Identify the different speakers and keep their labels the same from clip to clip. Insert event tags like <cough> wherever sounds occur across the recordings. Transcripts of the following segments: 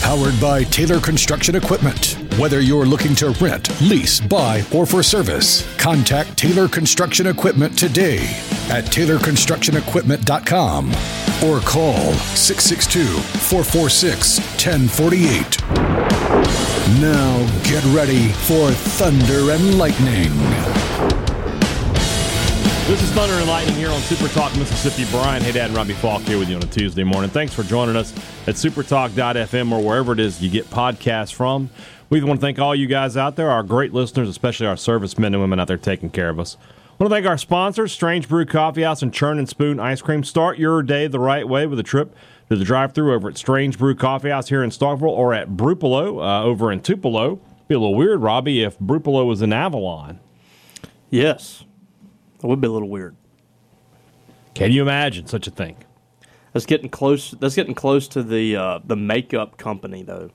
Speaker 1: Powered by Taylor Construction Equipment. Whether you're looking to rent, lease, buy, or for service, contact Taylor Construction Equipment today at TaylorConstructionEquipment.com or call 662 446 1048. Now get ready for Thunder and Lightning.
Speaker 2: This is Thunder and Lightning here on Super Talk Mississippi. Brian, Hadad, and Robbie Faulk here with you on a Tuesday morning. Thanks for joining us at supertalk.fm or wherever it is you get podcasts from. We want to thank all you guys out there, our great listeners, especially our servicemen and women out there taking care of us. I want to thank our sponsors, Strange Brew Coffee House and Churn and Spoon Ice Cream. Start your day the right way with a trip to the drive-through over at Strange Brew Coffee House here in Starkville or at Brupolo uh, over in Tupelo. Be a little weird, Robbie, if Brupolo was in Avalon.
Speaker 3: Yes. That would be a little weird.
Speaker 2: Can you imagine such a thing?
Speaker 3: That's getting close. That's getting close to the uh, the makeup company though.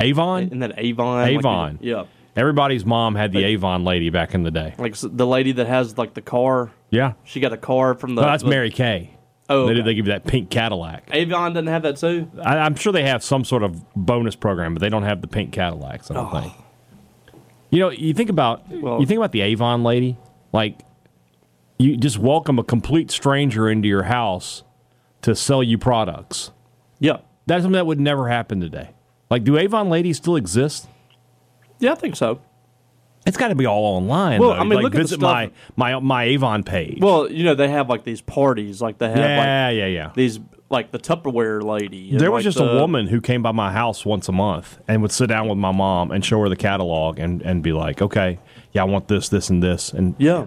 Speaker 2: Avon?
Speaker 3: Isn't that Avon?
Speaker 2: Avon.
Speaker 3: Like, yeah.
Speaker 2: Everybody's mom had the Avon lady back in the day.
Speaker 3: Like the lady that has like the car.
Speaker 2: Yeah.
Speaker 3: She got a car from the.
Speaker 2: No, that's
Speaker 3: the-
Speaker 2: Mary Kay.
Speaker 3: Oh,
Speaker 2: They,
Speaker 3: okay.
Speaker 2: they give you that pink Cadillac.
Speaker 3: Avon doesn't have that too.
Speaker 2: I, I'm sure they have some sort of bonus program, but they don't have the pink Cadillacs. I don't
Speaker 3: Oh.
Speaker 2: think. You know, you think about
Speaker 3: Well-
Speaker 2: you think about the Avon lady, like you just welcome a complete stranger into your house to sell you products.
Speaker 3: Yeah.
Speaker 2: That's something that would never happen today. Like, do Avon ladies still exist?
Speaker 3: Yeah, I think so.
Speaker 2: It's got to be all online.
Speaker 3: Well,
Speaker 2: though.
Speaker 3: I mean,
Speaker 2: like,
Speaker 3: look at the
Speaker 2: visit
Speaker 3: stuff-
Speaker 2: my my my Avon page.
Speaker 3: Well, you know they have like these parties, like they have
Speaker 2: yeah,
Speaker 3: like
Speaker 2: yeah, yeah.
Speaker 3: these like the Tupperware lady.
Speaker 2: There was
Speaker 3: like,
Speaker 2: just
Speaker 3: the-
Speaker 2: a woman who came by my house once a month and would sit down with my mom and show her the catalog and, and be like, okay, yeah, I want this, this, and this. And
Speaker 3: Yeah.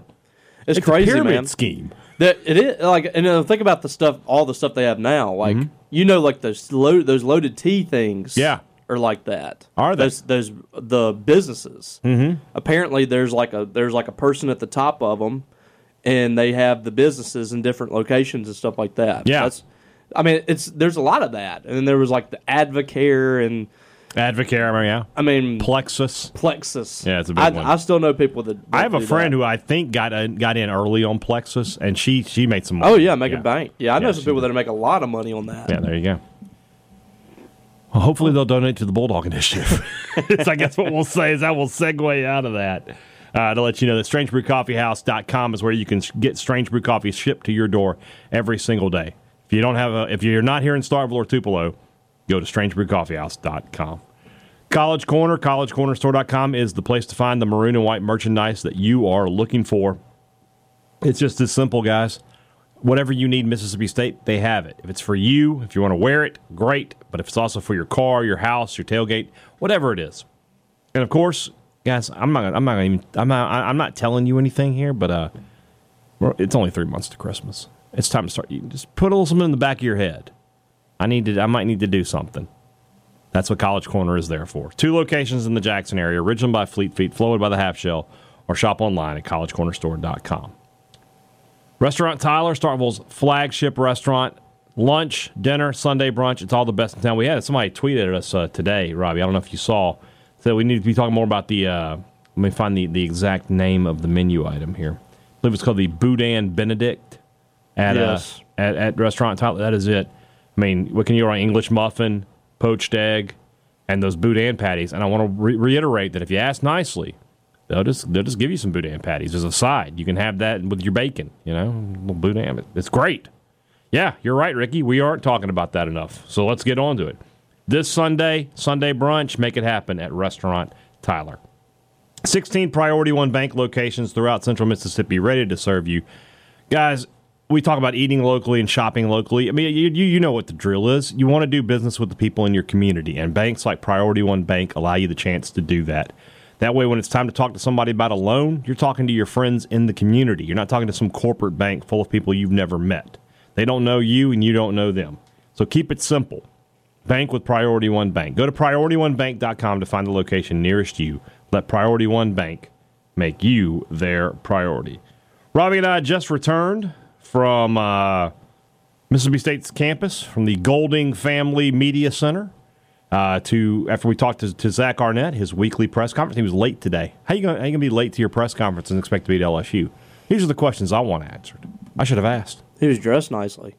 Speaker 3: It's,
Speaker 2: it's
Speaker 3: crazy,
Speaker 2: a pyramid
Speaker 3: man.
Speaker 2: scheme.
Speaker 3: That it is like, and uh, think about the stuff, all the stuff they have now. Like
Speaker 2: Mm-hmm.
Speaker 3: you know, like those load, those loaded tea things.
Speaker 2: Yeah.
Speaker 3: are like that.
Speaker 2: Are they?
Speaker 3: Those those the businesses? Mm-hmm. Apparently, there's like a there's like a person at the top of them, and they have the businesses in different locations and stuff like that.
Speaker 2: Yeah.
Speaker 3: That's, I mean, it's there's a lot of that, and then there was like the Advocare, and
Speaker 2: Advocare, yeah.
Speaker 3: I mean
Speaker 2: Plexus.
Speaker 3: Plexus.
Speaker 2: Yeah, it's a big
Speaker 3: I,
Speaker 2: one.
Speaker 3: I still know people that. that
Speaker 2: I have a friend
Speaker 3: that.
Speaker 2: who I think got in, got in early on Plexus, and she she made some money.
Speaker 3: Oh yeah, make a bank. Yeah, I know some people
Speaker 2: did.
Speaker 3: that make a lot of money on that.
Speaker 2: Yeah, there you go. Well, hopefully they'll donate to the Bulldog Initiative. <laughs> so I guess what we'll say is that we'll segue out of that. Uh, to let you know that strangebrewcoffeehouse.com is where you can get Strange Brew Coffee shipped to your door every single day. If you don't have a, if you're not here in Starkville or Tupelo, go to strangebrewcoffeehouse.com. College Corner, collegecornerstore.com is the place to find the maroon and white merchandise that you are looking for. It's just as simple, guys whatever you need Mississippi State, they have it. If it's for you, if you want to wear it, great. But if it's also for your car, your house, your tailgate, whatever it is. And of course, guys, I'm not I'm not even I'm not I'm not telling you anything here, but uh it's only 3 months to Christmas. It's time to start you just put a little something in the back of your head. I need to I might need to do something. That's what College Corner is there for. Two locations in the Jackson area, originally by Fleet Feet, Flowood by the Half Shell, or shop online at collegecornerstore.com. Restaurant Tyler, Starkville's flagship restaurant. Lunch, dinner, Sunday brunch. It's all the best in town. We had somebody tweeted at us uh, today, Robbie. I don't know if you saw. Said we need to be talking more about the. Uh, let me find the, the exact name of the menu item here. I believe it's called the Boudin Benedict at
Speaker 3: Yes.
Speaker 2: uh, at, at Restaurant Tyler. That is it. I mean, what can you order? English muffin, poached egg, and those Boudin patties. And I want to re- reiterate that if you ask nicely, they'll just they'll just give you some boudin patties as a side. You can have that with your bacon. You know, a little boudin. It's great. Yeah, you're right, Ricky. We aren't talking about that enough. So let's get on to it. This Sunday, Sunday brunch, make it happen at Restaurant Tyler. 16 Priority One Bank locations throughout central Mississippi ready to serve you. Guys, we talk about eating locally and shopping locally. I mean, you, you know what the drill is. You want to do business with the people in your community, and banks like Priority One Bank allow you the chance to do that. That way, when it's time to talk to somebody about a loan, you're talking to your friends in the community. You're not talking to some corporate bank full of people you've never met. They don't know you, and you don't know them. So keep it simple. Bank with Priority One Bank. Go to PriorityOneBank.com to find the location nearest you. Let Priority One Bank make you their priority. Robbie and I just returned from uh, Mississippi State's campus from the Golding Family Media Center. Uh, to after we talked to, to Zach Arnett, his weekly press conference, he was late today. How you gonna how you gonna be late to your press conference and expect to be at LSU? These are the questions I want answered. I should have asked.
Speaker 3: He was dressed nicely.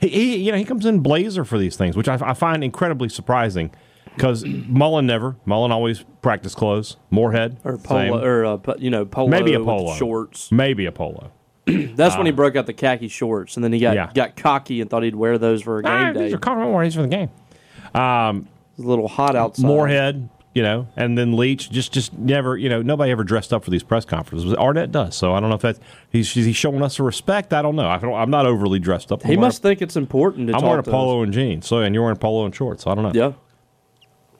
Speaker 2: He, he you know he comes in blazer for these things, which I, I find incredibly surprising. Because Mullen never, Mullen always practice clothes. Moorhead
Speaker 3: Or
Speaker 2: same.
Speaker 3: polo, or uh, you know, polo
Speaker 2: maybe a polo
Speaker 3: shorts.
Speaker 2: maybe a polo. <clears throat>
Speaker 3: That's when he broke out the khaki shorts, and then he got
Speaker 2: Yeah.
Speaker 3: got cocky and thought he'd wear those for a game
Speaker 2: Ah,
Speaker 3: day.
Speaker 2: these are comfortable warranties for the game.
Speaker 3: It was a little hot outside.
Speaker 2: Moorhead, you know, and then Leach. Just, just never, you know, nobody ever dressed up for these press conferences. Arnett does, so I don't know if that's he's he's showing us a respect. I don't know. I don't, I'm not overly dressed up. I'm
Speaker 3: He
Speaker 2: wearing
Speaker 3: must think it's important
Speaker 2: I'm wearing polo and jeans. So, and you're wearing polo and shorts. So I don't know.
Speaker 3: Yeah.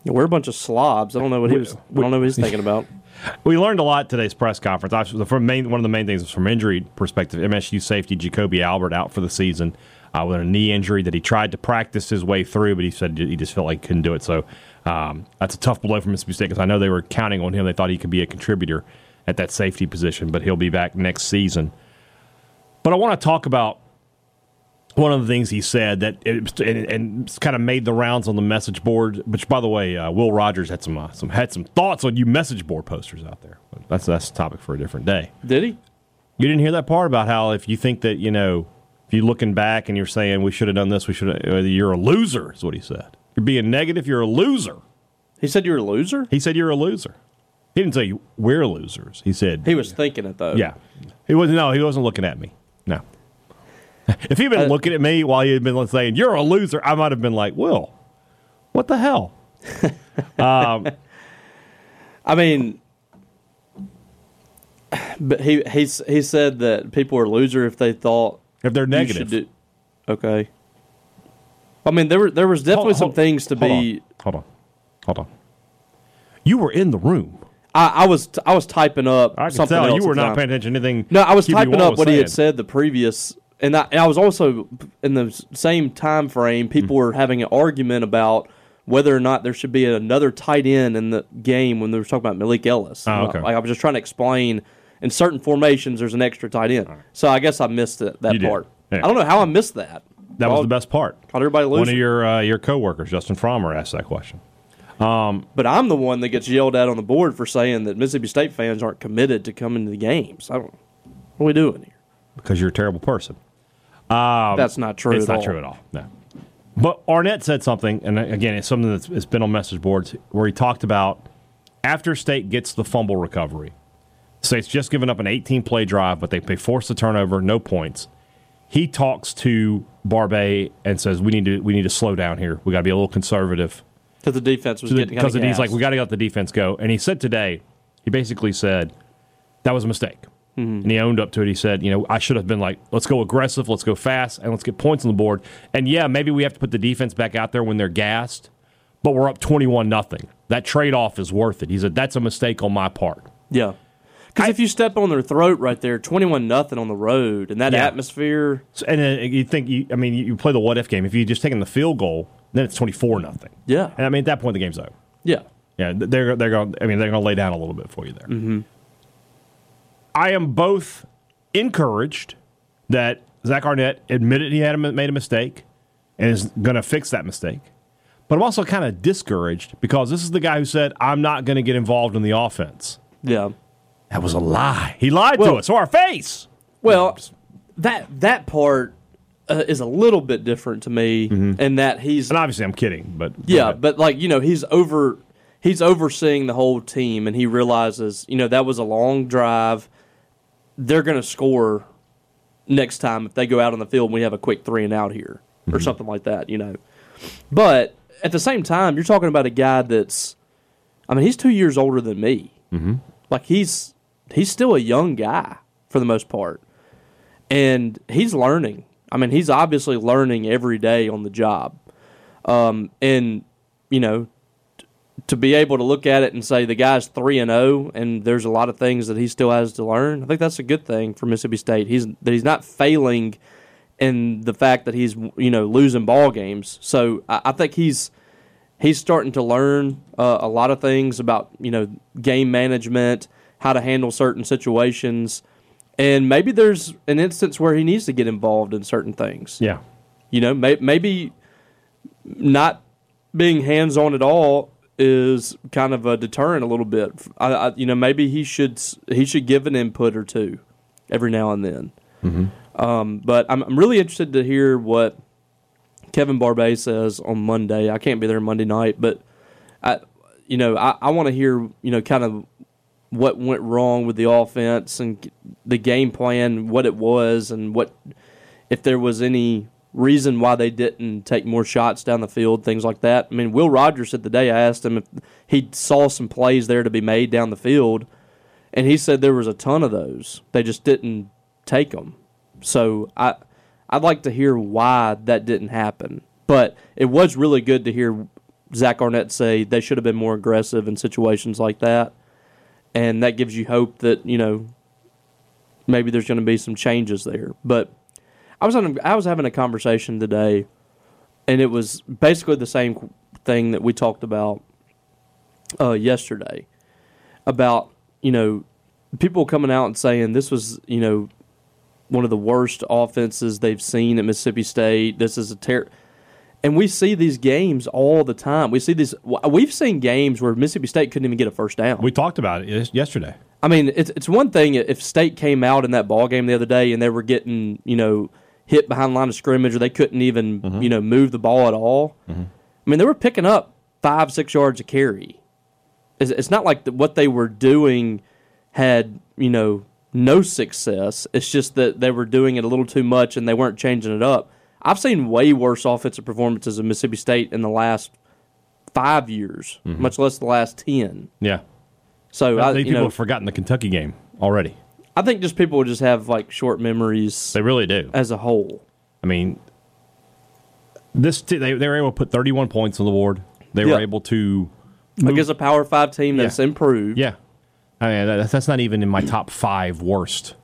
Speaker 3: We're a bunch of slobs. I don't know what he was. I don't know what he's thinking about. <laughs>
Speaker 2: We learned a lot today's press conference. Main, one of the main things was from injury perspective. MSU safety Jacoby Albert out for the season uh, with a knee injury that he tried to practice his way through, but he said he just felt like he couldn't do it. So um, that's a tough blow for Mississippi State because I know they were counting on him. They thought he could be a contributor at that safety position, but he'll be back next season. But I want to talk about one of the things he said that it, and, and kind of made the rounds on the message board. Which, by the way, uh, Will Rogers had some uh, some had some thoughts on you message board posters out there. But that's that's a topic for a different day.
Speaker 3: Did he?
Speaker 2: You didn't hear that part about how if you think that you know if you're looking back and you're saying we should have done this, we should. You're a loser, is what he said. You're being negative. You're a loser.
Speaker 3: He said you're a loser.
Speaker 2: He said you're a loser. He didn't say we're losers. He said
Speaker 3: He was thinking it though.
Speaker 2: yeah. He wasn't. No, he wasn't looking at me. No. <laughs> if he'd been
Speaker 3: Uh,
Speaker 2: looking at me while he had been saying "you're a loser," I might have been like, "Will, what the hell?" <laughs>
Speaker 3: I mean, but he he he said that people are loser if they thought
Speaker 2: If they're negative,
Speaker 3: do. Okay. I mean, there were there was definitely
Speaker 2: Hold-
Speaker 3: some
Speaker 2: hold-
Speaker 3: things to
Speaker 2: hold
Speaker 3: be.
Speaker 2: On. Hold on, hold on. You were in the room.
Speaker 3: I, I was I was typing up
Speaker 2: I
Speaker 3: something
Speaker 2: you were not
Speaker 3: time.
Speaker 2: paying attention to anything.
Speaker 3: No, I was
Speaker 2: QB1
Speaker 3: typing up
Speaker 2: was
Speaker 3: what he had said the previous, and I, and I was also in the same time frame.
Speaker 2: Hmm.
Speaker 3: People were having an argument about whether or not there should be another tight end in the game when they were talking about Malik Ellis.
Speaker 2: Oh, okay.
Speaker 3: Like I was just trying to explain. In certain formations, there's an extra tight end. So I guess I missed it, that
Speaker 2: You
Speaker 3: part.
Speaker 2: Yeah.
Speaker 3: I don't know how I missed that.
Speaker 2: That was the best part.
Speaker 3: Everybody
Speaker 2: One of your uh, your coworkers, Justin Frommer, asked that question.
Speaker 3: but I'm the one that gets yelled at on the board for saying that Mississippi State fans aren't committed to coming to the games. I don't. What are we doing here?
Speaker 2: because you're a terrible person.
Speaker 3: Um, that's not true.
Speaker 2: it's not
Speaker 3: all.
Speaker 2: true at all. No. But Arnett said something, and again, it's something that's it's been on message boards where he talked about after State gets the fumble recovery. State's just given up an 18 play drive, but they, they force the turnover, no points. He talks to Barbay and says, "We need to we need to slow down here. We got to be a little conservative."
Speaker 3: Because the defense was getting
Speaker 2: because he's like, we got to let the defense go. And he said today, he basically said that was a mistake,
Speaker 3: Mm-hmm.
Speaker 2: and he owned up to it. He said, you know, I should have been like, let's go aggressive, let's go fast, and let's get points on the board. And yeah, maybe we have to put the defense back out there when they're gassed, but we're up twenty-one nothing. That trade-off is worth it. He said that's a mistake on my part.
Speaker 3: Yeah. Because if you step on their throat right there, twenty-one nothing on the road, and that
Speaker 2: Yeah.
Speaker 3: atmosphere,
Speaker 2: So, and then you think, you, I mean, you, play the what if game. If you just taken the field goal, then it's twenty-four nothing.
Speaker 3: yeah,
Speaker 2: And I mean, at that point, the game's over.
Speaker 3: yeah,
Speaker 2: Yeah, they're they're going. I mean, they're going to lay down a little bit for you there. Mm-hmm. I am both encouraged that Zach Arnett admitted he had made a mistake and is going to fix that mistake, but I'm also kind of discouraged because this is the guy who said I'm not going to get involved in the offense.
Speaker 3: yeah.
Speaker 2: That was a lie. He lied to
Speaker 3: Well-
Speaker 2: us to our face.
Speaker 3: Well, that that part uh, is a little bit different to me, in that he's
Speaker 2: And obviously, I'm kidding, but
Speaker 3: yeah, but like you know, he's over he's overseeing the whole team, and he realizes you know that was a long drive. They're going to score next time if they go out on the field and we have a quick three and out here or something like that, you know. But at the same time, you're talking about a guy that's, I mean, he's two years older than me. Mm-hmm. Like he's he's still a young guy for the most part, and he's learning. I mean, he's obviously learning every day on the job, um, and you know, to be able to look at it and say the guy's three and zero, and there's a lot of things that he still has to learn. I think that's a good thing for Mississippi State. He's that he's not failing in the fact that he's you know losing ball games. So I, I think he's he's starting to learn uh, a lot of things about you know game management, how to handle certain situations, And maybe there's an instance where he needs to get involved in certain things.
Speaker 2: Yeah.
Speaker 3: You know, may, maybe not being hands on at all is kind of a deterrent a little bit. I, I, you know, maybe he should he should give an input or two every now and then. Um, but I'm, I'm really interested to hear what Kevin Barbay says on Monday. I can't be there Monday night, but I, you know, I, I want to hear you know kind of what went wrong with the offense and the game plan, what it was, and what if there was any reason why they didn't take more shots down the field, things like that. I mean, Will Rogers said the day I asked him if he saw some plays there to be made down the field, and he said there was a ton of those. They just didn't take them. So I, I'd like to hear why that didn't happen. But it was really good to hear Zach Arnett say they should have been more aggressive in situations like that, and that gives you hope that you know maybe there's going to be some changes there. But I was on, I was having a conversation today, and it was basically the same thing that we talked about uh, yesterday about you know people coming out and saying this was you know one of the worst offenses they've seen at Mississippi State. This is a ter and we see these games all the time. We see these. We've seen games where Mississippi State couldn't even get a first down.
Speaker 2: We talked about it yesterday.
Speaker 3: I mean, it's it's one thing if State came out in that ball game the other day and they were getting you know hit behind the line of scrimmage or they couldn't even mm-hmm. you know move the ball at all. Mm-hmm. I mean, they were picking up five six yards a carry. It's, it's not like the, what they were doing had you know no success. It's just that they were doing it a little too much and they weren't changing it up. I've seen way worse offensive performances of Mississippi State in the last five years, mm-hmm. much less the last ten.
Speaker 2: Yeah.
Speaker 3: So
Speaker 2: I
Speaker 3: I,
Speaker 2: think people
Speaker 3: know,
Speaker 2: have forgotten the Kentucky game already.
Speaker 3: I think just people just have like short memories
Speaker 2: They really do.
Speaker 3: as a whole.
Speaker 2: I mean, this t- they they were able to put 31 points on the board. They
Speaker 3: Yeah.
Speaker 2: were able to
Speaker 3: Against a Power Five team that's
Speaker 2: Yeah.
Speaker 3: improved.
Speaker 2: yeah. I mean, that- that's not even in my top five worst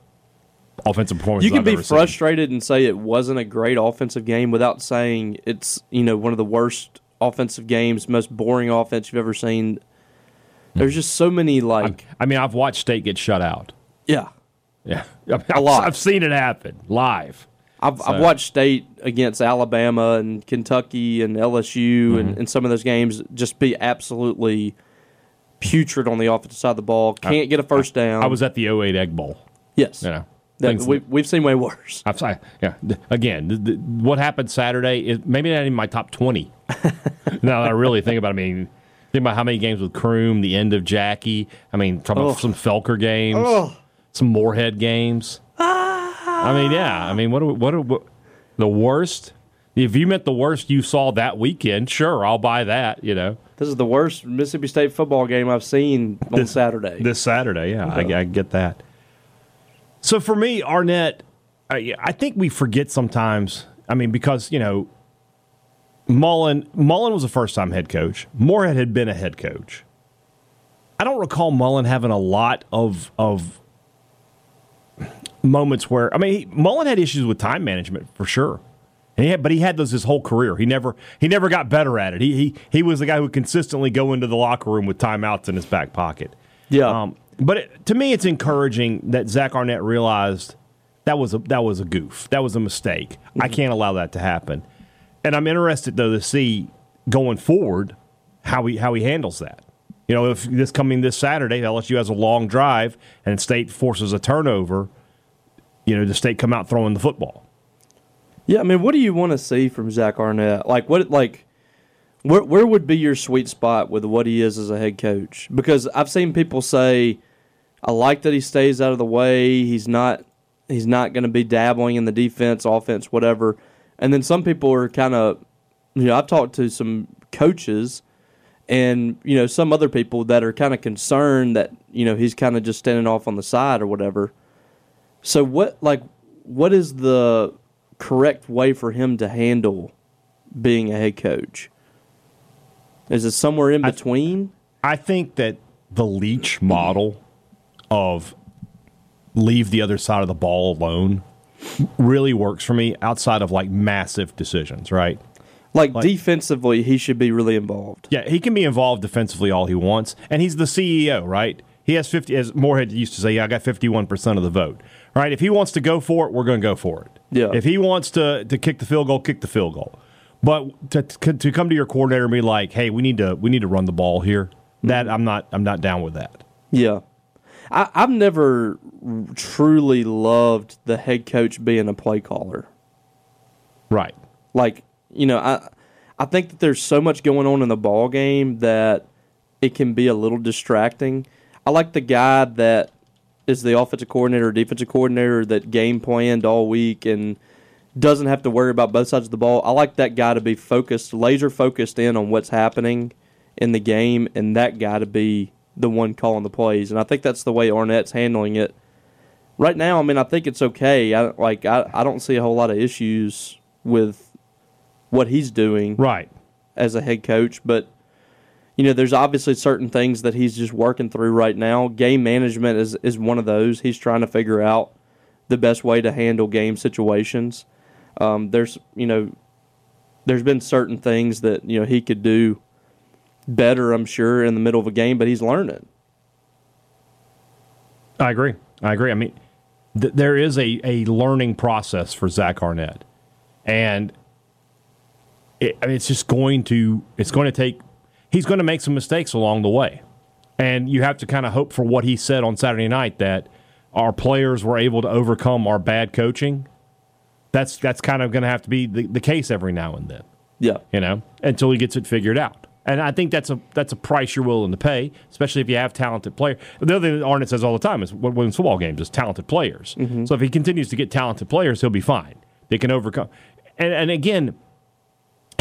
Speaker 2: offensive performances.
Speaker 3: You can be
Speaker 2: ever seen.
Speaker 3: frustrated and say it wasn't a great offensive game without saying it's you know one of the worst offensive games, most boring offense you've ever seen. There's hmm. just so many like
Speaker 2: I mean, I've watched State get shut out.
Speaker 3: yeah.
Speaker 2: Yeah, <laughs> I I've,
Speaker 3: lot.
Speaker 2: I've seen it happen live.
Speaker 3: I've,
Speaker 2: So-
Speaker 3: I've watched State against Alabama and Kentucky and LSU
Speaker 2: Mm-hmm.
Speaker 3: and, and some of those games just be absolutely putrid on the offensive side of the ball. Can't get a first down.
Speaker 2: I was at the 08 Egg Bowl.
Speaker 3: yes.
Speaker 2: You know,
Speaker 3: That- we, we've seen way worse.
Speaker 2: I'm sorry. Yeah. Again, th- th- what happened Saturday is maybe not even my top 20. <laughs> now that I really think about it, I mean, think about how many games with Croom, the end of Jackie. I mean, talk about some Felker games, some Moorhead games. Ah. I mean, yeah. I mean, what, are, what, are, what the worst? If you meant the worst you saw that weekend, sure, I'll buy that, you know.
Speaker 3: This is the worst Mississippi State football game I've seen on Saturday.
Speaker 2: This Saturday, yeah, I, I get that. So for me, Arnett, I, I think we forget sometimes. I mean, because you know, Mullen Mullen was a first time head coach. Moorhead had been a head coach. I don't recall Mullen having a lot of of moments where I mean, he, Mullen had issues with time management for sure. And he had, but he had those his whole career. He never he never got better at it. He he he was the guy who would consistently go into the locker room with timeouts in his back pocket.
Speaker 3: yeah.
Speaker 2: Um, but it, to me, it's encouraging that Zach Arnett realized that was a that was a goof. That was a mistake. I can't allow that to happen. And I'm interested though to see going forward how he how he handles that. You know, if this coming this Saturday, LSU has a long drive and State forces a turnover, you know, the State come out throwing the football.
Speaker 3: Yeah, I mean, what do you want to see from Zach Arnett? Like, what, like, where where would be your sweet spot with what he is as a head coach? Because I've seen people say, I like that he stays out of the way. He's not he's not going to be dabbling in the defense, offense, whatever. And then some people are kind of, you know, I've talked to some coaches and you know some other people that are kind of concerned that you know he's kind of just standing off on the side or whatever. So what like what is the correct way for him to handle being a head coach? Is it somewhere in between?
Speaker 2: I think that the Leach model of leave the other side of the ball alone really works for me outside of like massive decisions, right?
Speaker 3: Like, defensively, he should be really involved.
Speaker 2: Yeah, he can be involved defensively all he wants, and he's the CEO, right? He has fifty, as Moorhead used to say, "Yeah, I got fifty-one percent of the vote." right? If he wants to go for it, we're going to go for it.
Speaker 3: Yeah.
Speaker 2: If he wants to to kick the field goal, kick the field goal. But to, to come to your coordinator and be like, "Hey, we need to we need to run the ball here." Mm-hmm. That I'm not I'm not down with that.
Speaker 3: Yeah. I, I've never truly loved the head coach being a play caller.
Speaker 2: Right.
Speaker 3: Like, you know, I I think that there's so much going on in the ball game that it can be a little distracting. I like the guy that is the offensive coordinator or defensive coordinator that game planned all week and doesn't have to worry about both sides of the ball. I like that guy to be focused, laser focused in on what's happening in the game, and that guy to be the one calling the plays. And I think that's the way Arnett's handling it right now. I mean, I think it's okay. I like I, I don't see a whole lot of issues with what he's doing
Speaker 2: Right.
Speaker 3: as a head coach, but you know, there's obviously certain things that he's just working through right now. Game management is is one of those. He's trying to figure out the best way to handle game situations. Um, there's you know, there's been certain things that you know he could do better. I'm sure in the middle of a game, but he's learning.
Speaker 2: I agree. I agree. I mean, th- there is a, a learning process for Zach Arnett, and it, I mean, it's just going to it's going to take. He's going to make some mistakes along the way, and you have to kind of hope for what he said on Saturday night that our players were able to overcome our bad coaching. That's that's kind of going to have to be the, the case every now and then
Speaker 3: Yeah,
Speaker 2: you know, until he gets it figured out. And I think that's a that's a price you're willing to pay, especially if you have talented players. The other thing that Arnett says all the time is what wins football games is talented players. Mm-hmm. So if he continues to get talented players, he'll be fine. They can overcome. And and again,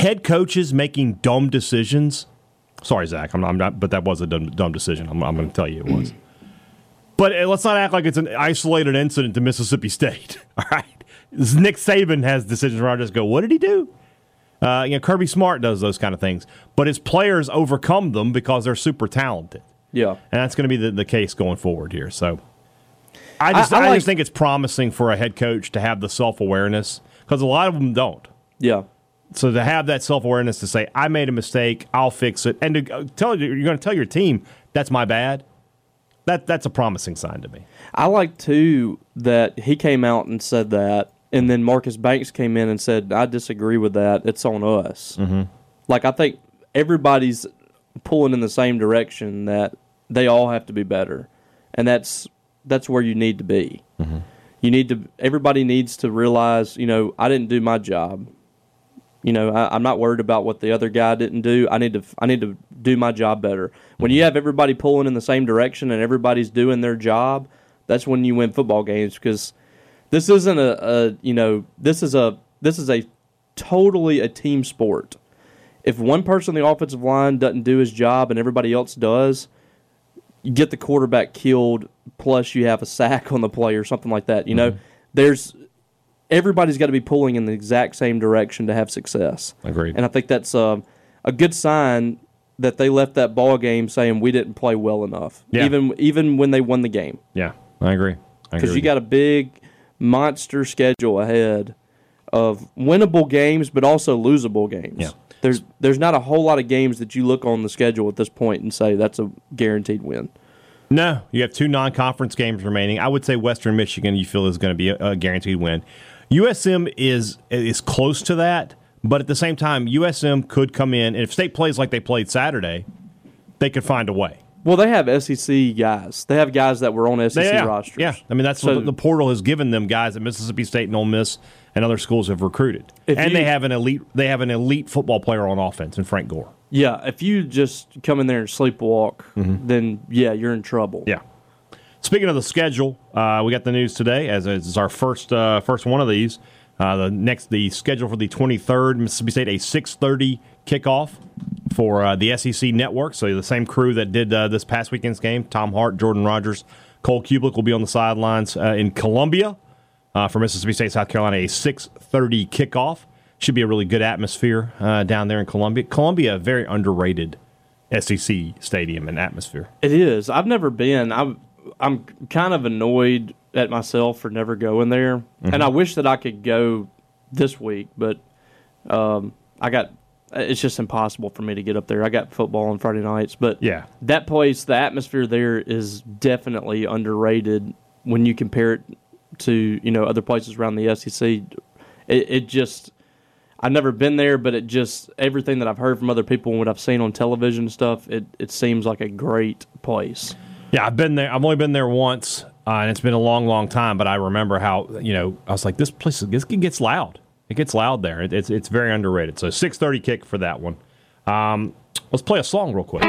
Speaker 2: head coaches making dumb decisions. Sorry, Zach, I'm not, I'm not but that was a dumb, dumb decision. I'm, I'm going to tell you it was. <clears throat> But uh, let's not act like it's an isolated incident to Mississippi <laughs> State. All right, Nick Saban has decisions where I just go, "What did he do?" Uh, you know, Kirby Smart does those kind of things, but his players overcome them because they're super talented,
Speaker 3: yeah.
Speaker 2: and that's going to be the, the case going forward here. So, I just
Speaker 3: I-
Speaker 2: I,
Speaker 3: I like-
Speaker 2: just think it's promising for a head coach to have the self awareness because a lot of them don't.
Speaker 3: Yeah.
Speaker 2: So to have that self awareness to say, "I made a mistake, I'll fix it," and to uh, tell you you're going to tell your team that's my bad. That that's a promising sign to me.
Speaker 3: I like too that he came out and said that, and then Marcus Banks came in and said, "I disagree with that. It's on us." Mm-hmm. Like I think everybody's pulling in the same direction that they all have to be better, and that's that's where you need to be. You need to. Everybody needs to realize, you know, I didn't do my job. You know, I, I'm not worried about what the other guy didn't do. I need to. I need to do my job better. When you have everybody pulling in the same direction and everybody's doing their job, that's when you win football games. Because this isn't a, a. You know, this is a. This is a totally a team sport. If one person on the offensive line doesn't do his job and everybody else does, you get the quarterback killed. Plus, you have a sack on the play or something like that. You know, mm-hmm. there's everybody's got to be pulling in the exact same direction to have success.
Speaker 2: Agreed.
Speaker 3: And I think that's um, a good sign that they left that ball game saying we didn't play well enough,
Speaker 2: Yeah.
Speaker 3: even even when they won the game,
Speaker 2: Yeah, I agree.
Speaker 3: Because
Speaker 2: agree
Speaker 3: you got a big monster schedule ahead of winnable games, but also losable games.
Speaker 2: Yeah.
Speaker 3: There's there's not a whole lot of games that you look on the schedule at this point and say that's a guaranteed win.
Speaker 2: No, you have two non-conference games remaining. I would say Western Michigan you feel is going to be a, a guaranteed win. USM is is close to that, but at the same time, USM could come in and if State plays like they played Saturday, they could find a way.
Speaker 3: Well, they have SEC guys. They have guys that were on SEC
Speaker 2: yeah,
Speaker 3: rosters.
Speaker 2: yeah. I mean that's
Speaker 3: So-
Speaker 2: what the, portal has given them guys that Mississippi State and Ole Miss and other schools have recruited, and
Speaker 3: you-
Speaker 2: they have an elite they have an elite football player on offense in Frank Gore.
Speaker 3: Yeah, if you just come in there and sleepwalk, then yeah, you're in trouble.
Speaker 2: Mm-hmm. Yeah. Speaking of the schedule, uh, we got the news today as it's our first uh, first one of these. Uh, the next the schedule for the 23rd Mississippi State a 6:30 kickoff for uh, the SEC network. So the same crew that did uh, this past weekend's game, Tom Hart, Jordan Rogers, Cole Cubelic will be on the sidelines uh, in Columbia for Mississippi State, South Carolina. A 6:30 kickoff should be a really good atmosphere down there in Columbia. Columbia, a very underrated SEC stadium and atmosphere.
Speaker 3: It is. I've never been. I'm I'm kind of annoyed at myself for never going there, and I wish that I could go this week, but um, I got. It's just impossible for me to get up there. I got football on Friday nights, but
Speaker 2: Yeah.
Speaker 3: that place, the atmosphere there is definitely underrated when you compare it to you know other places around the SEC. It, it just I've never been there, but it just everything that I've heard from other people and what I've seen on television and stuff, it it seems like a great place.
Speaker 2: Yeah, I've been there. I've only been there once, uh, and it's been a long, long time. But I remember how you know I was like, this place it gets loud. It gets loud there. It, it's it's very underrated. So six thirty kick for that one. Um, let's play a song real quick.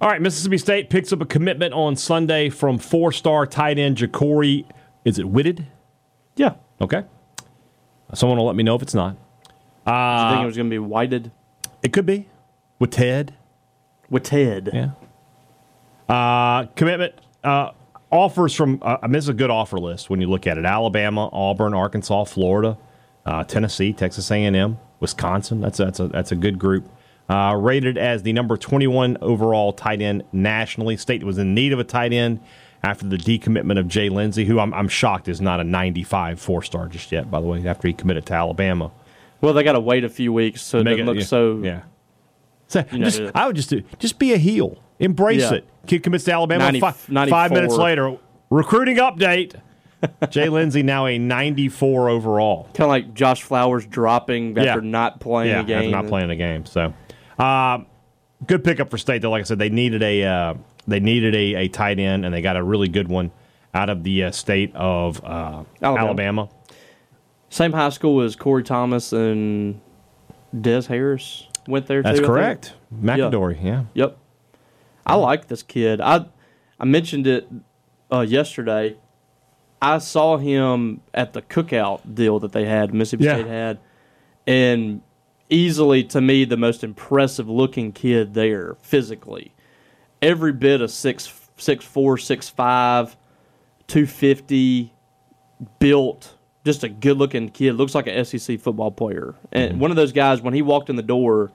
Speaker 2: All right, Mississippi State picks up a commitment on Sunday from four-star tight end Ja'Cory. Is it Whitted?
Speaker 3: Yeah,
Speaker 2: Okay. Someone will let me know if it's not.
Speaker 3: I think it was going to be whited
Speaker 2: It could be with Ted.
Speaker 3: with Ted.
Speaker 2: Yeah. Uh, commitment uh, offers from. Uh, I mean, this is a good offer list when you look at it: Alabama, Auburn, Arkansas, Florida, uh, Tennessee, Texas A&M, Wisconsin. That's a, that's a that's a good group. Uh, rated as the number 21 overall tight end nationally. State was in need of a tight end after the decommitment of Jay Lindsey, who I'm, I'm shocked is not a 95 four star just yet. By the way, after he committed to Alabama.
Speaker 3: Well, they got to wait a few weeks so it
Speaker 2: Make it-
Speaker 3: look
Speaker 2: yeah,
Speaker 3: so.
Speaker 2: yeah. So
Speaker 3: know,
Speaker 2: just, I would just do just be a heel, embrace
Speaker 3: Yeah.
Speaker 2: it. Kid commits to Alabama.
Speaker 3: 90
Speaker 2: fi- five minutes later, recruiting update. <laughs> Jay Lindsey now a 94 overall.
Speaker 3: Kind of like Josh Flowers dropping
Speaker 2: Yeah.
Speaker 3: after not playing
Speaker 2: yeah,
Speaker 3: a game.
Speaker 2: after not playing a game. So, uh, good pickup for State. Though, like I said, they needed a uh, they needed a, a tight end, and they got a really good one out of the uh, state of uh,
Speaker 3: Alabama.
Speaker 2: Alabama.
Speaker 3: Same high school as Corey Thomas and Des Harris went there.
Speaker 2: That's
Speaker 3: too,
Speaker 2: correct. McAdory. Yeah.
Speaker 3: Yep. I like this kid. I I mentioned it uh, yesterday. I saw him at the cookout deal that they had, Mississippi
Speaker 2: Yeah.
Speaker 3: State had, and easily to me the most impressive looking kid there physically. Every bit of six six four, six five, two fifty, built, just a good looking kid. Looks like an SEC football player. And mm-hmm. one of those guys when he walked in the door,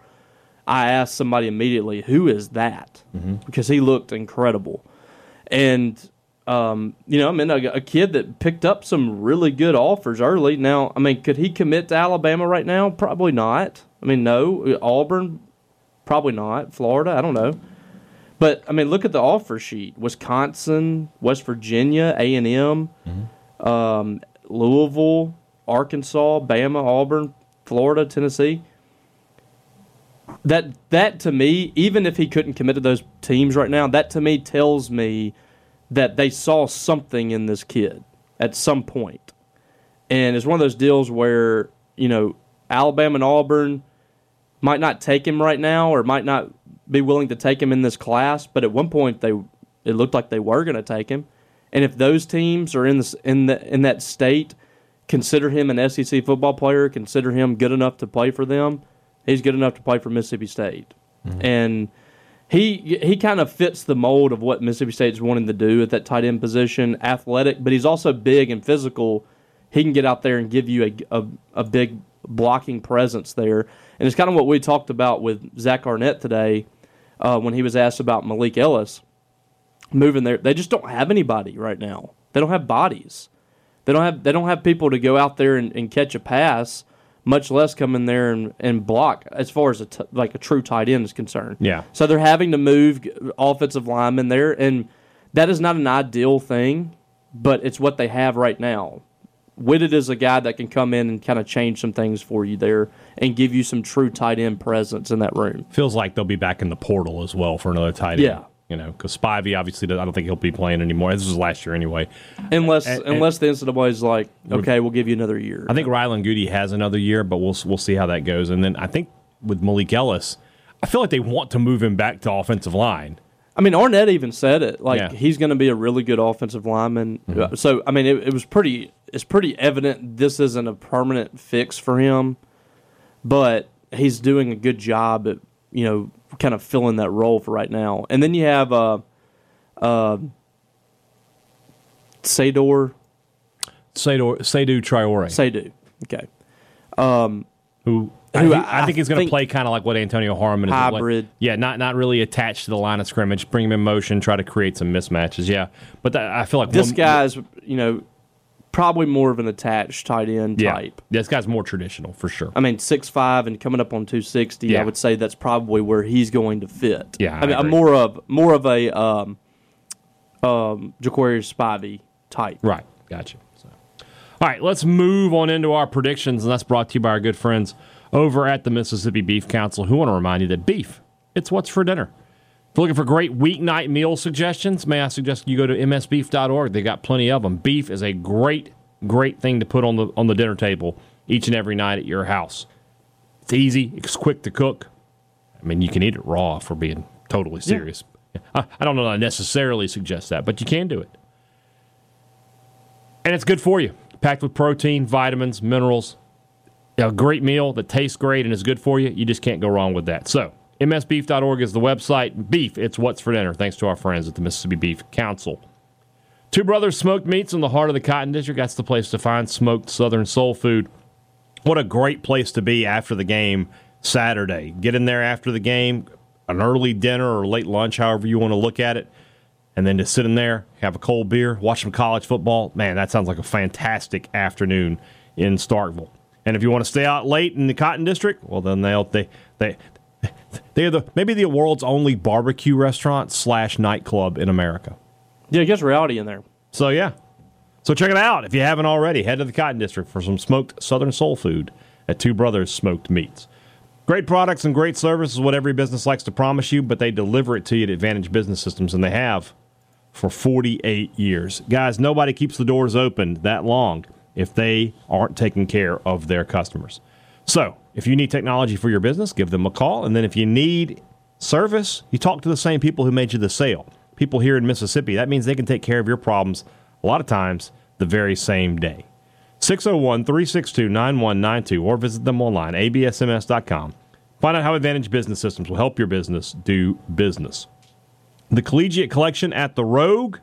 Speaker 3: I asked somebody immediately, "Who is that?" Mm-hmm. Because he looked incredible, and um, you know, I mean, a, a kid that picked up some really good offers early. Now, I mean, could he commit to Alabama right now? Probably not. I mean, no. Auburn, probably not. Florida, I don't know. But I mean, look at the offer sheet: Wisconsin, West Virginia, A and M, um, Louisville, Arkansas, Bama, Auburn, Florida, Tennessee that that to me, even if he couldn't commit to those teams right now, that to me tells me that they saw something in this kid at some point. And it's one of those deals where, you know, Alabama and Auburn might not take him right now or might not be willing to take him in this class, but at one point they it looked like they were going to take him. And if those teams are in this in the in that state consider him an SEC football player, consider him good enough to play for them, he's good enough to play for Mississippi State. Mm-hmm. And he he kind of fits the mold of what Mississippi State's wanting to do at that tight end position, athletic, but he's also big and physical. He can get out there and give you a, a, a big blocking presence there. And it's kind of what we talked about with Zach Arnett today uh, when he was asked about Malik Ellis moving there. They just don't have anybody right now. They don't have bodies. They don't have they don't have people to go out there and, and catch a pass, much less come in there and, and block. As far as a t- like a true tight end is concerned,
Speaker 2: Yeah.
Speaker 3: So they're having to move offensive linemen there, and that is not an ideal thing, but it's what they have right now. Whitted is a guy that can come in and kind of change some things for you there and give you some true tight end presence in that room.
Speaker 2: Feels like they'll be back in the portal as well for another tight end.
Speaker 3: Yeah.
Speaker 2: You know, because Spivey obviously, I don't think he'll be playing anymore. This was last year anyway.
Speaker 3: Unless
Speaker 2: And-
Speaker 3: unless the NCAA is like, okay, we'll give you another year.
Speaker 2: I think Ryland Goede has another year, but we'll we'll see how that goes. And then I think with Malik Ellis, I feel like they want to move him back to offensive line.
Speaker 3: I mean, Arnett even said it. Like
Speaker 2: Yeah. Mm-hmm.
Speaker 3: he's going to be a really good offensive lineman. Uh, So I mean, it, it was pretty. It's pretty evident this isn't a permanent fix for him, but he's doing a good job at you know kind of filling that role for right now. And then you have uh, uh, Sador
Speaker 2: Sadu, Seydou Traore,
Speaker 3: Sadu. Okay,
Speaker 2: who
Speaker 3: who
Speaker 2: He- I, think he's going to play kind of like what Antonio Harmon is. like-
Speaker 3: Hybrid.
Speaker 2: yeah, not not really attached to the line of scrimmage. Bring him in motion, try to create some mismatches. Yeah, but that, I feel like
Speaker 3: This
Speaker 2: one-
Speaker 3: guy's, you know, probably more of an attached tight end type.
Speaker 2: yeah,
Speaker 3: type.
Speaker 2: this guy's more traditional for sure.
Speaker 3: I mean, six five and coming up on two sixty.
Speaker 2: Yeah.
Speaker 3: I would say that's probably where he's going to fit.
Speaker 2: Yeah, I
Speaker 3: I mean,
Speaker 2: agree.
Speaker 3: more of more of a um, um, Jaquarius Spivey type.
Speaker 2: Right. Gotcha. So. All right, let's move on into our predictions, and that's brought to you by our good friends over at the Mississippi Beef Council, who want to remind you that beef, it's what's for dinner. If you're looking for great weeknight meal suggestions, may I suggest you go to msbeef.org. They got plenty of them. Beef is a great, great thing to put on the on the dinner table each and every night at your house. It's easy. It's quick to cook. I mean, you can eat it raw for being totally serious. I, I don't know that I necessarily suggest that, but you can do it. And it's good for you. Packed with protein, vitamins, minerals. A great meal that tastes great and is good for you. You just can't go wrong with that. So, msbeef.org is the website. Beef, it's what's for dinner, thanks to our friends at the Mississippi Beef Council. Two Brothers Smoked Meats in the heart of the Cotton District. That's the place to find smoked Southern soul food. What a great place to be after the game Saturday. Get in there after the game, an early dinner or late lunch, however you want to look at it, and then just sit in there, have a cold beer, watch some college football. Man, that sounds like a fantastic afternoon in Starkville. And if you want to stay out late in the Cotton District, well, then they'll they they they're the maybe the world's only barbecue restaurant slash nightclub in America.
Speaker 3: Yeah, it gets reality in there.
Speaker 2: So yeah. So check it out if you haven't already. Head to the Cotton District for some smoked Southern soul food at Two Brothers Smoked Meats. Great products and great service is what every business likes to promise you, but they deliver it to you at Advantage Business Systems, and they have for 48 years. Guys, nobody keeps the doors open that long if they aren't taking care of their customers. So, if you need technology for your business, give them a call. And then if you need service, you talk to the same people who made you the sale. People here in Mississippi. That means they can take care of your problems a lot of times the very same day. 601 362 9192 or visit them online, absms.com. Find out how Advantage Business Systems will help your business do business. The Collegiate Collection at the Rogue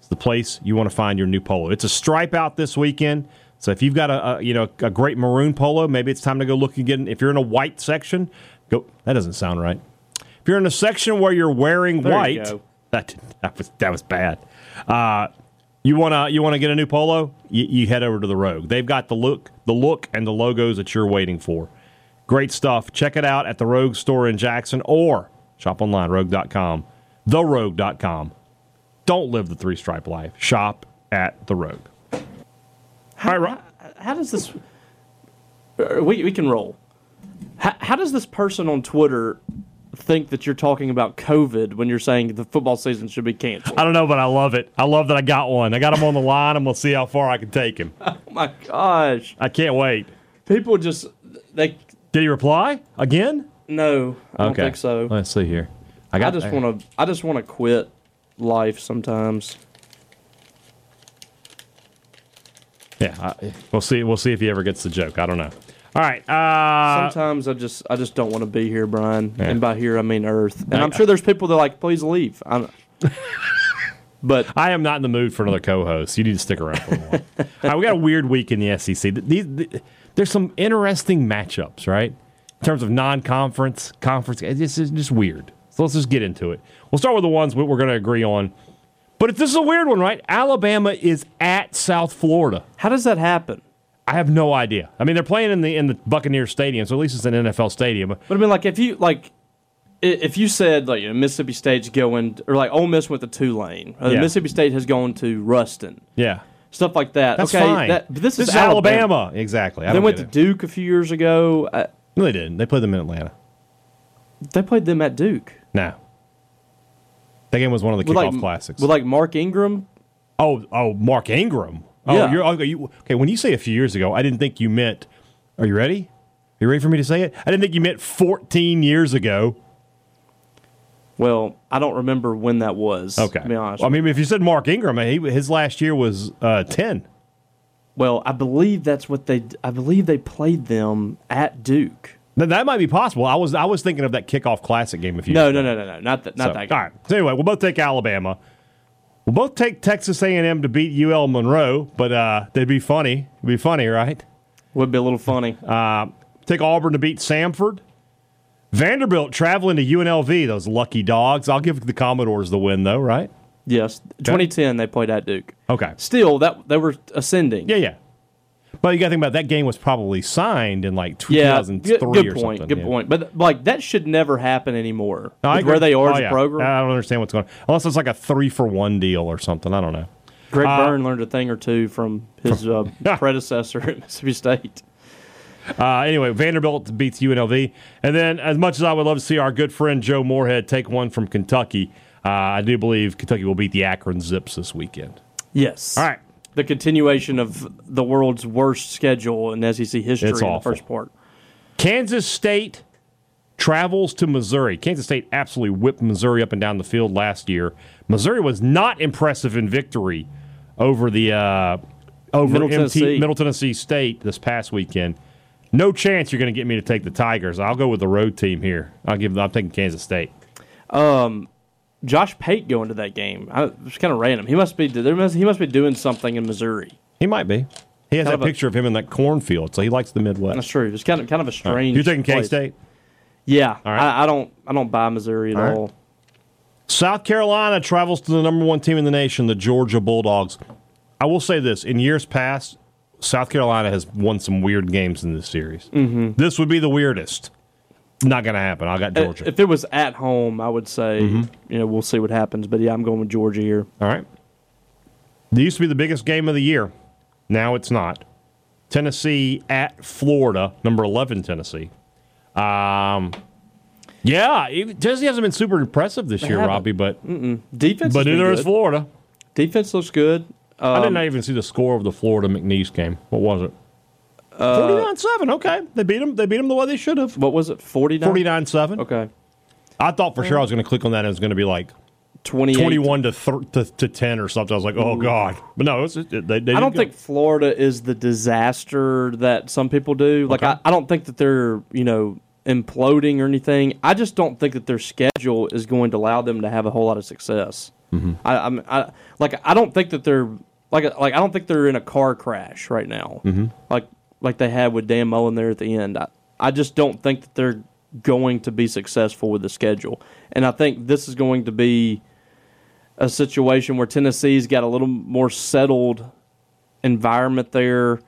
Speaker 2: is the place you want to find your new polo. It's a stripe out this weekend. So if you've got a, a you know a great maroon polo, maybe it's time to go look again. If you're in a white section, go. That doesn't sound right. If you're in a section where you're wearing
Speaker 3: There
Speaker 2: white,
Speaker 3: go. <laughs>
Speaker 2: that that was that was bad. Uh, you wanna you wanna get a new polo? You, you head over to the Rogue. They've got the look, the look, and the logos that you're waiting for. Great stuff. Check it out at the Rogue store in Jackson or shop online rogue.com. TheRogue.com. Don't live the three stripe life. Shop at the Rogue. All right, Ron.
Speaker 3: How does this? uh, We we can roll. How, how does this person on Twitter think that you're talking about COVID when you're saying the football season should be canceled?
Speaker 2: I don't know, but I love it. I love that I got one. I got him on the line, and we'll see how far I can take him. <laughs>
Speaker 3: Oh my gosh!
Speaker 2: I can't wait.
Speaker 3: People just they
Speaker 2: Did he reply again?
Speaker 3: no. I don't think so.
Speaker 2: Let's see here. I got.
Speaker 3: I just want to. I just want to quit life sometimes.
Speaker 2: Yeah, I, we'll see. We'll see if he ever gets the joke. I don't know. All right. Uh,
Speaker 3: Sometimes I just I just don't want to be here, Brian.
Speaker 2: Yeah.
Speaker 3: And by here I mean Earth. And I'm sure there's people that are like, please leave. I'm, <laughs> but
Speaker 2: I am not in the mood for another co-host. You need to stick around for a while. Right, we got a weird week in the SEC. These, there's some interesting matchups, right? In terms of non-conference, conference. It's just, it's just weird. So let's just get into it. We'll start with the ones we- we're going to agree on. But if this is a weird one, right? Alabama is at South Florida.
Speaker 3: how does that happen?
Speaker 2: I have no idea. I mean, they're playing in the in the Buccaneer Stadium, so at least it's an NFL stadium.
Speaker 3: But I mean, like if you like, if you said like you know, Mississippi State's going or like Ole Miss went to Tulane, or
Speaker 2: Yeah.
Speaker 3: Mississippi State has gone to Ruston,
Speaker 2: Yeah,
Speaker 3: stuff like that.
Speaker 2: that's
Speaker 3: okay,
Speaker 2: fine.
Speaker 3: That, but this,
Speaker 2: is
Speaker 3: is
Speaker 2: Alabama. Exactly. I
Speaker 3: They went to. Duke a few years ago. Uh,
Speaker 2: No, they didn't. They played them in Atlanta.
Speaker 3: they played them at Duke.
Speaker 2: No. That game was one of the
Speaker 3: With
Speaker 2: kickoff
Speaker 3: like,
Speaker 2: classics.
Speaker 3: With like Mark Ingram.
Speaker 2: oh, oh, Mark Ingram. Oh,
Speaker 3: Yeah.
Speaker 2: you're okay. You, okay, when you say a few years ago, I didn't think you meant. Are you ready? Are you ready for me to say it? I didn't think you meant 14 years ago.
Speaker 3: Well, I don't remember when that was.
Speaker 2: Okay.
Speaker 3: Be honest.
Speaker 2: Well, I mean, if you said Mark Ingram, he, his last year was uh, 10.
Speaker 3: Well, I believe that's what they. I believe they played them at Duke.
Speaker 2: Then that might be possible. I was I was thinking of that kickoff classic game a few
Speaker 3: No, no, no, no, no, not that. Not
Speaker 2: So,
Speaker 3: that. Game.
Speaker 2: All right. So anyway, we'll both take Alabama. We'll both take Texas A&M to beat UL Monroe, but uh, that'd be funny. It'd be funny, right?
Speaker 3: Would be a little funny.
Speaker 2: Uh, take Auburn to beat Samford. Vanderbilt traveling to UNLV, those lucky dogs. I'll give the Commodores the win, though, right?
Speaker 3: Yes, 2010 they played at Duke.
Speaker 2: Okay.
Speaker 3: Still, that they were ascending.
Speaker 2: Yeah, yeah. But you got to think about that game was probably signed in like 2003
Speaker 3: Yeah,
Speaker 2: 2003
Speaker 3: good, good
Speaker 2: or
Speaker 3: point.
Speaker 2: something.
Speaker 3: Good
Speaker 2: yeah.
Speaker 3: point. But like that should never happen anymore.
Speaker 2: No,
Speaker 3: where they are
Speaker 2: Oh,
Speaker 3: as
Speaker 2: yeah.
Speaker 3: a program.
Speaker 2: I don't understand what's going on. Unless it's like a three for one deal or something. I don't know.
Speaker 3: Greg
Speaker 2: uh,
Speaker 3: Byrne learned a thing or two from his uh, <laughs> predecessor at Mississippi State.
Speaker 2: Uh, anyway, Vanderbilt beats UNLV. And then, as much as I would love to see our good friend Joe Moorhead take one from Kentucky, uh, I do believe Kentucky will beat the Akron Zips this weekend.
Speaker 3: Yes.
Speaker 2: All right.
Speaker 3: The continuation of the world's worst schedule in SEC history
Speaker 2: It's
Speaker 3: in the first part.
Speaker 2: Kansas State travels to Missouri. Kansas State absolutely whipped Missouri up and down the field last year. Missouri was not impressive in victory over the uh, over
Speaker 3: Middle
Speaker 2: MT
Speaker 3: Tennessee.
Speaker 2: Middle Tennessee State this past weekend. No chance you're going to get me to take the Tigers. I'll go with the road team here. I'll give. I'm taking Kansas State.
Speaker 3: Josh Pate going to that game. I, it's kind of random. He must be there must, he must be doing something in Missouri.
Speaker 2: He might be. He has
Speaker 3: Kind
Speaker 2: that
Speaker 3: of a-
Speaker 2: picture of him in that cornfield, so he likes the Midwest.
Speaker 3: That's true. It's kind of kind of a
Speaker 2: All right.
Speaker 3: strange.
Speaker 2: You're taking K. State.
Speaker 3: Yeah,
Speaker 2: right.
Speaker 3: I, I don't I don't buy Missouri at
Speaker 2: All right.
Speaker 3: all.
Speaker 2: South Carolina travels to the number one team in the nation, the Georgia Bulldogs. I will say this: in years past, South Carolina has won some weird games in this series. Mm-hmm. This would be the weirdest. Not going to happen. I got
Speaker 3: Uh,
Speaker 2: Georgia.
Speaker 3: If it was at home, I would say
Speaker 2: Mm-hmm.
Speaker 3: you know we'll see what happens. But yeah, I'm going with Georgia here.
Speaker 2: All right. They used to be the biggest game of the year. Now it's not. Tennessee at Florida, number eleven Tennessee. Um, yeah, Tennessee hasn't been super impressive this year,
Speaker 3: haven't.
Speaker 2: Robbie, but
Speaker 3: Defense,
Speaker 2: but neither is. Florida.
Speaker 3: Defense looks good.
Speaker 2: I
Speaker 3: Um,
Speaker 2: did not even see the score of the Florida McNeese game. What was it? Forty-nine seven. Okay, they beat them. They beat them the way they should have.
Speaker 3: what was it? Forty nine.
Speaker 2: Forty-nine seven.
Speaker 3: Okay.
Speaker 2: I thought for sure I was going to click on that. and It was going to be like
Speaker 3: Twenty
Speaker 2: twenty-one to, th- to to ten or something. I was like, oh god. But no, it's, it, they, they
Speaker 3: I don't think Florida is the disaster that some people do. Like
Speaker 2: Okay.
Speaker 3: I, I don't think that they're you know imploding or anything. I just don't think that their schedule is going to allow them to have a whole lot of success.
Speaker 2: Mm-hmm.
Speaker 3: I, I'm I like I don't think that they're like like I don't think they're in a car crash right now.
Speaker 2: Mm-hmm.
Speaker 3: Like like they had with Dan Mullen there at the end. I, I just don't think that they're going to be successful with the schedule. And I think this is going to be a situation where Tennessee's got a little more settled environment there.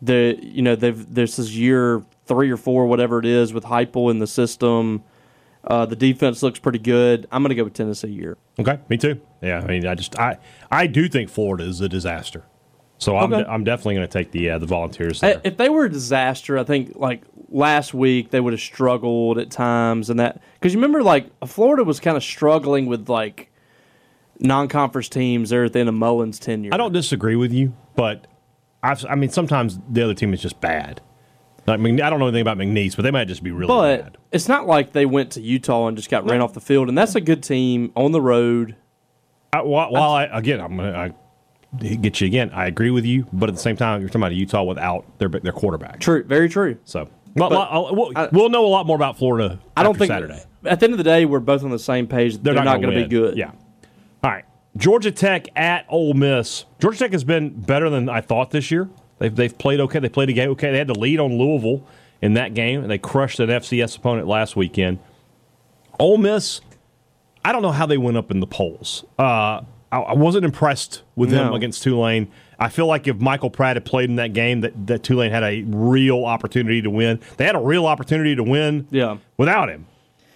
Speaker 3: The you know they've this is year three or four, whatever it is, with Heupel in the system. Uh, the defense looks pretty good. I'm going to go with Tennessee here.
Speaker 2: Okay, me too. Yeah, I mean, I just I I do think Florida is a disaster. So I'm
Speaker 3: Okay.
Speaker 2: de- I'm definitely going to take the uh, the Volunteers there.
Speaker 3: If they were a disaster, I think like last week they would have struggled at times, and that because you remember like Florida was kind of struggling with like non-conference teams there at the end of Mullen's tenure.
Speaker 2: I don't disagree with you, but I've, I mean, sometimes the other team is just bad. I mean, I don't know anything about McNeese, but they might just be really
Speaker 3: but
Speaker 2: bad.
Speaker 3: it's not like they went to Utah and just got ran off the field, and that's a good team on the road.
Speaker 2: I, while, while I again, I'm gonna I get you again. I agree with you, but at the same time, you're talking about Utah without their their quarterback.
Speaker 3: True, very true.
Speaker 2: So, well,
Speaker 3: But
Speaker 2: we'll,
Speaker 3: I-
Speaker 2: we'll know a lot more about Florida.
Speaker 3: I don't think
Speaker 2: Saturday.
Speaker 3: At the end of the day, we're both on the same page. They're, not,
Speaker 2: gonna
Speaker 3: going to be good.
Speaker 2: Yeah. All right. Georgia Tech at Ole Miss. Georgia Tech has been better than I thought this year. They've, they've played okay. They played a game okay. They had the lead on Louisville in that game, and they crushed an FCS opponent last weekend. Ole Miss, I don't know how they went up in the polls. Uh, I, I wasn't impressed with them
Speaker 3: No.
Speaker 2: against Tulane. I feel like if Michael Pratt had played in that game, that, that Tulane had a real opportunity to win. They had a real opportunity to win
Speaker 3: Yeah.
Speaker 2: without him.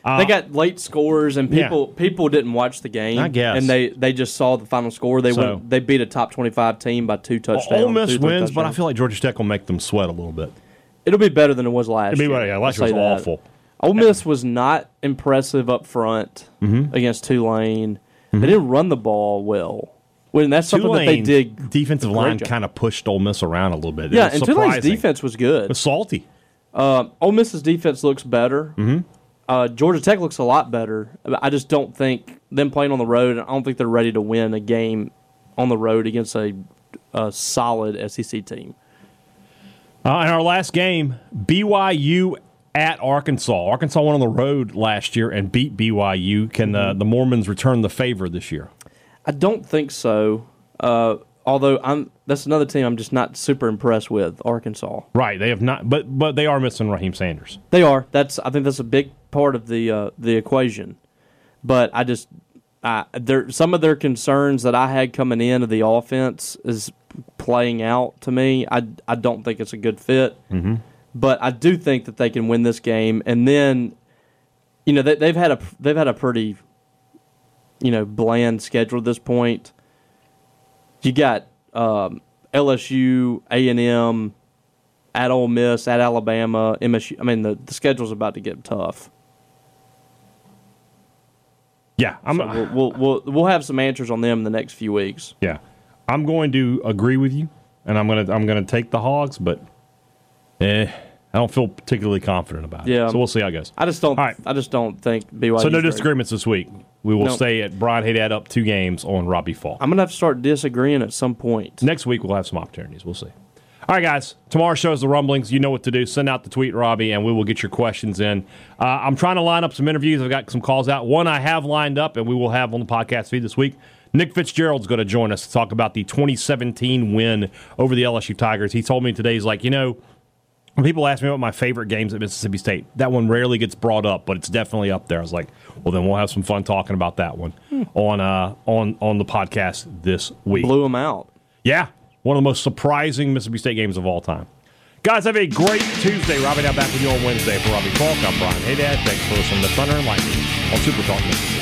Speaker 3: they got late scores, and
Speaker 2: Uh, yeah.
Speaker 3: people people didn't watch the game.
Speaker 2: I guess.
Speaker 3: and they they just saw the final score. They
Speaker 2: So-
Speaker 3: went, they beat a top twenty five team by two touchdowns.
Speaker 2: Ole Miss wins, but I feel like Georgia Tech will make them sweat a little bit.
Speaker 3: it'll be better than it was last.
Speaker 2: It'll be better. Yeah, last year was
Speaker 3: that.
Speaker 2: awful.
Speaker 3: Ole Miss was not impressive up front
Speaker 2: Mm-hmm.
Speaker 3: against Tulane. They didn't run the ball well. When that's something that they did.
Speaker 2: defensive line kind of pushed Ole Miss around a little bit. It
Speaker 3: Yeah, and Tulane's defense was
Speaker 2: It
Speaker 3: good.
Speaker 2: was salty.
Speaker 3: Uh, Ole Miss's defense looks better. Mm-hmm. Uh, Georgia Tech looks a lot better. I just don't think them playing on the road. I don't think they're ready to win a game on the road against a, a solid SEC team.
Speaker 2: Uh, in our last game, BYU at Arkansas. Arkansas went on the road last year and beat BYU. Can
Speaker 3: Mm-hmm.
Speaker 2: the, the Mormons return the favor this year?
Speaker 3: I don't think so. Uh, although I'm that's another team I'm just not super impressed with. Arkansas.
Speaker 2: Right. They have not, but but they are missing Raheim Sanders.
Speaker 3: They are. That's I think that's a big part of the uh, the equation. But I just I, there some of their concerns that I had coming in of the offense is playing out to me. I I don't think it's a good fit. Mm-hmm. But I do think that they can win this game, and then you know they, they've had a they've had a pretty you know bland schedule at this point. You got um, LSU, A and M, at Ole Miss, at Alabama, MSU. I mean the the schedule's about to get tough.
Speaker 2: Yeah, I'm.
Speaker 3: So we'll, we'll we'll we'll have some answers on them in the next few weeks.
Speaker 2: yeah, I'm going to agree with you, and I'm gonna I'm gonna take the Hogs, but eh, I don't feel particularly confident about it.
Speaker 3: Yeah.
Speaker 2: So we'll see how it goes.
Speaker 3: I just don't.
Speaker 2: All right.
Speaker 3: I just don't think BYU.
Speaker 2: So no disagreements this week. We will
Speaker 3: No.
Speaker 2: stay at Brian Hadad up two games on Robbie Faulk.
Speaker 3: I'm gonna have to start disagreeing at some point.
Speaker 2: Next week we'll have some opportunities. We'll see. All right, guys. Tomorrow shows the rumblings. You know what to do. Send out the tweet, Robbie, and we will get your questions in. Uh, I'm trying to line up some interviews. I've got some calls out. One I have lined up, and we will have on the podcast feed this week. Nick Fitzgerald's going to join us to talk about the 2017 win over the LSU Tigers. He told me today, he's like, you know, when people ask me what my favorite games at Mississippi State, that one rarely gets brought up, but it's definitely up there. I was like, well, then we'll have some fun talking about that one on uh, on on the podcast this week.
Speaker 3: Blew them out.
Speaker 2: Yeah, one of the most surprising Mississippi State games of all time. Guys, have a great Tuesday. Robbie now back with you on Wednesday. For Robbie Faulk, I'm Brian Hadad. Thanks for listening to Thunder and Lightning on Super Talk Mississippi.